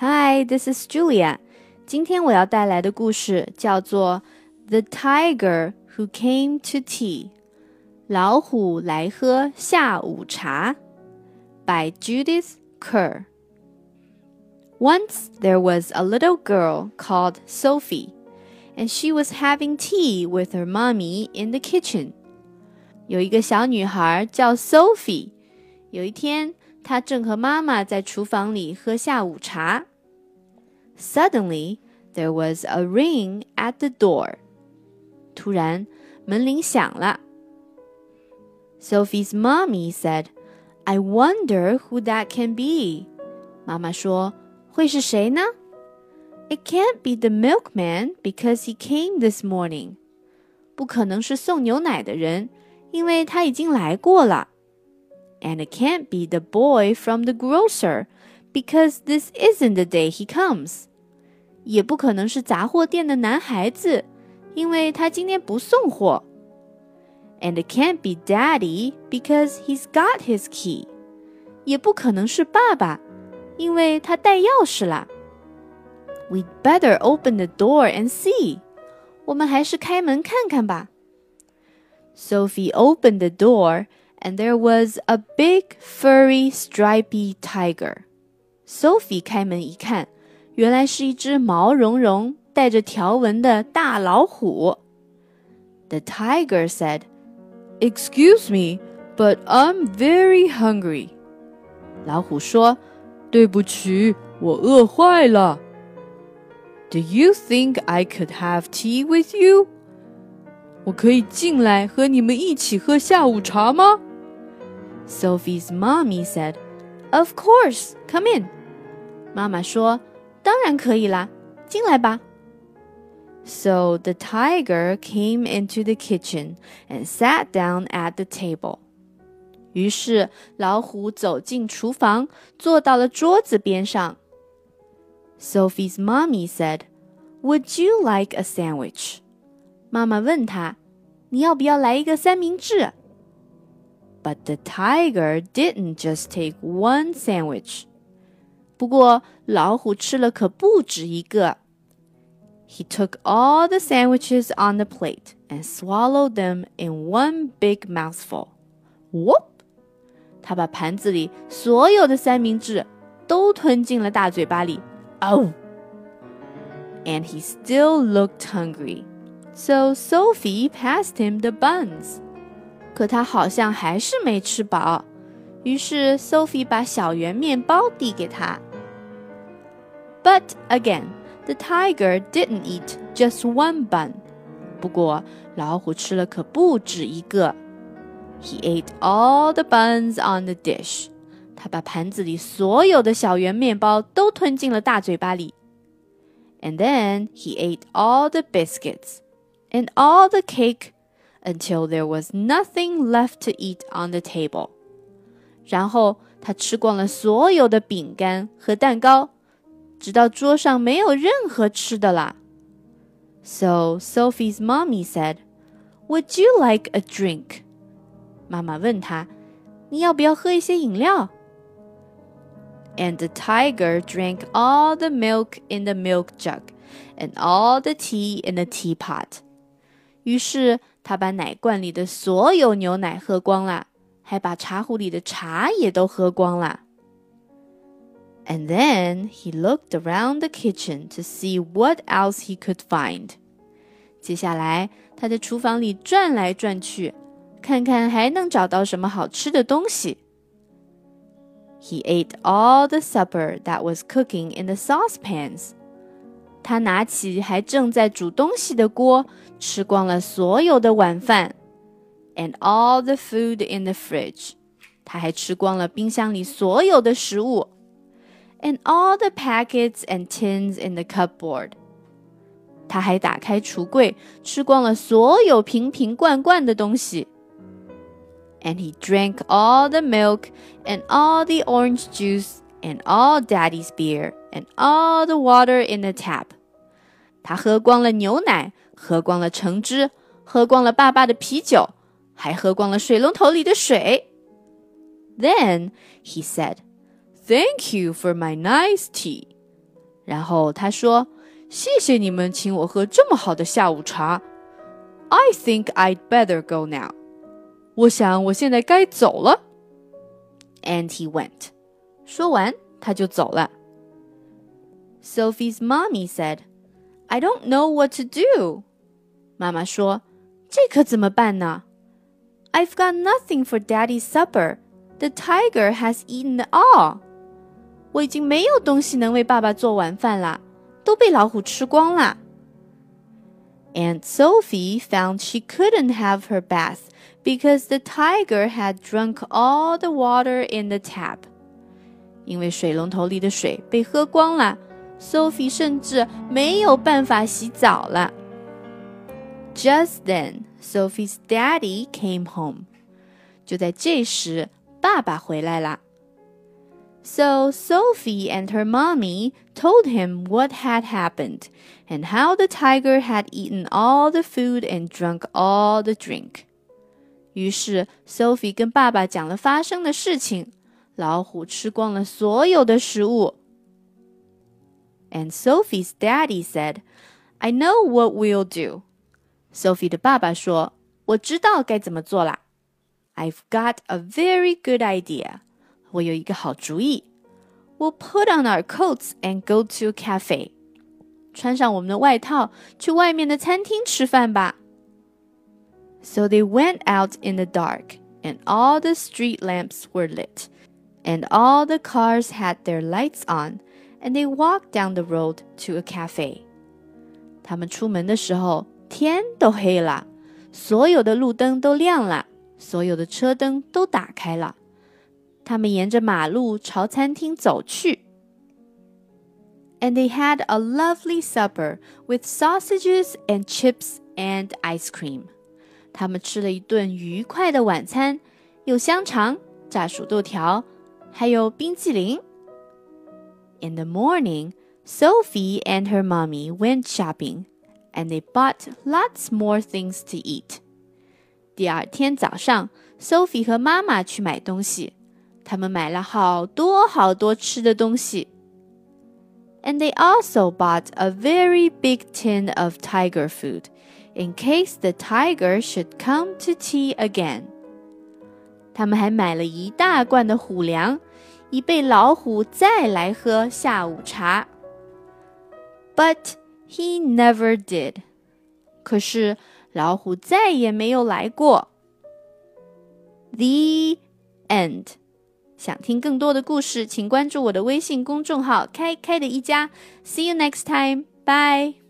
Hi, this is Julia. 今天我要带来的故事叫做《The Tiger Who Came to Tea》。老虎来喝下午茶。By Judith Kerr. Once there was a little girl called Sophie, and she was having tea with her mommy in the kitchen. 有一个小女孩叫 Sophie。有一天，她正和妈妈在厨房里喝下午茶。 Suddenly, there was a ring at the door. 突然，门铃响了。Sophie's mommy said, "I wonder who that can be." 妈妈说：“会是谁呢？”It can't be the milkman because he came this morning. 不可能是送牛奶的人，因为他已经来过了。And it can't be the boy from the grocer because this isn't the day he comes. 也不可能是杂货店的男孩子，因为他今天不送货。And it can't be daddy because he's got his key. 也不可能是爸爸，因为他带钥匙啦。We'd better open the door and see. 我们还是开门看看吧。Sophie opened the door, and there was a big, furry, stripy tiger. Sophie 开门一看。 原来是一只毛茸茸、带着条纹的大老虎。The tiger said, "Excuse me, but I'm very hungry." 老虎说：“对不起，我饿坏了。” Do you think I could have tea with you? 我可以进来和你们一起喝下午茶吗？Sophie's mommy said, "Of course, come in." 妈妈说。 当然可以啦，进来吧。So the tiger came into the kitchen and sat down at the table. 于是老虎走进厨房，坐到了桌子边上。Sophie's mommy said, "Would you like a sandwich?" 妈妈问他：“你要不要来一个三明治？” But the tiger didn't just take one sandwich. 不过老虎吃了可不止一个。He took all the sandwiches on the plate and swallowed them in one big mouthful. Whoop！他把盘子里所有的三明治都吞进了大嘴巴里。Oh! And he still looked hungry. So Sophie passed him the buns. 可他好像还是没吃饱，于是 Sophie 把小圆面包递给他。 but again, the tiger didn't eat just one bun. 不过老虎吃了可不止一个。He ate all the buns on the dish. 他把盘子里所有的小圆面包都吞进了大嘴巴里。And then he ate all the biscuits and all the cake until there was nothing left to eat on the table. 然后他吃光了所有的饼干和蛋糕。 直到桌上没有任何吃的啦。So Sophie's mommy said, "Would you like a drink?" 妈妈问她：“你要不要喝一些饮料？” And the tiger drank all the milk in the milk jug and all the tea in the teapot. 于是他把奶罐里的所有牛奶喝光了，还把茶壶里的茶也都喝光了。 and then he looked around the kitchen to see what else he could find. 接下来，他在厨房里转来转去，看看还能找到什么好吃的东西。He ate all the supper that was cooking in the saucepans. 他拿起还正在煮东西的锅，吃光了所有的晚饭，and all the food in the fridge. 他还吃光了冰箱里所有的食物。 and all the packets and tins in the cupboard. 他还打开橱柜，吃光了所有瓶瓶罐罐的东西。And he drank all the milk and all the orange juice and all Daddy's beer and all the water in the tap. 他喝光了牛奶，喝光了橙汁，喝光了爸爸的啤酒，还喝光了水龙头里的水。Then he said. Thank you for my nice tea. 然后他说：“谢谢你们请我喝这么好的下午茶。I think I'd better go now。我想我现在该走了。” And he went。说完，他就走了。Sophie's mommy said, "I don't know what to do." 妈妈说：“这可怎么办呢？I've got nothing for Daddy's supper. The tiger has eaten all." 我已经没有东西能为爸爸做晚饭啦，都被老虎吃光啦。And Sophie found she couldn't have her bath because the tiger had drunk all the water in the tap. 因为水龙头里的水被喝光了，Sophie 甚至没有办法洗澡了。Just then, Sophie's daddy came home. 就在这时，爸爸回来了。So Sophie and her mommy told him what had happened and how the tiger had eaten all the food and drunk all the drink. 于是 Sophie 跟爸爸讲了发生的事情，老虎吃光了所有的食物。And Sophie's daddy said, "I know what we'll do." Sophie 的爸爸说：“我知道该怎么做啦。I've got a very good idea. 我有一个好主意。We'll put on our coats and go to a cafe. 穿上我们的外套，去外面的餐厅吃饭吧。So they went out in the dark, and all the street lamps were lit, and all the cars had their lights on, and they walked down the road to a cafe. 他们出门的时候，天都黑了，所有的路灯都亮了，所有的车灯都打开了。 他们沿着马路朝餐厅走去。And they had a lovely supper with sausages and chips and ice cream. 他们吃了一顿愉快的晚餐，有香肠、炸薯豆条，还有冰淇淋。In the morning, Sophie and her mommy went shopping, and they bought lots more things to eat. 第二天早上，Sophie 和妈妈去买东西。 他们买了好多好多吃的东西。And they also bought a very big tin of tiger food in case the tiger should come to tea again. 他们还买了一大罐的虎粮，以备老虎再来喝下午茶。But he never did. 可是老虎再也没有来过。The end. 想听更多的故事，请关注我的微信公众号“开开的一家”。See you next time. Bye.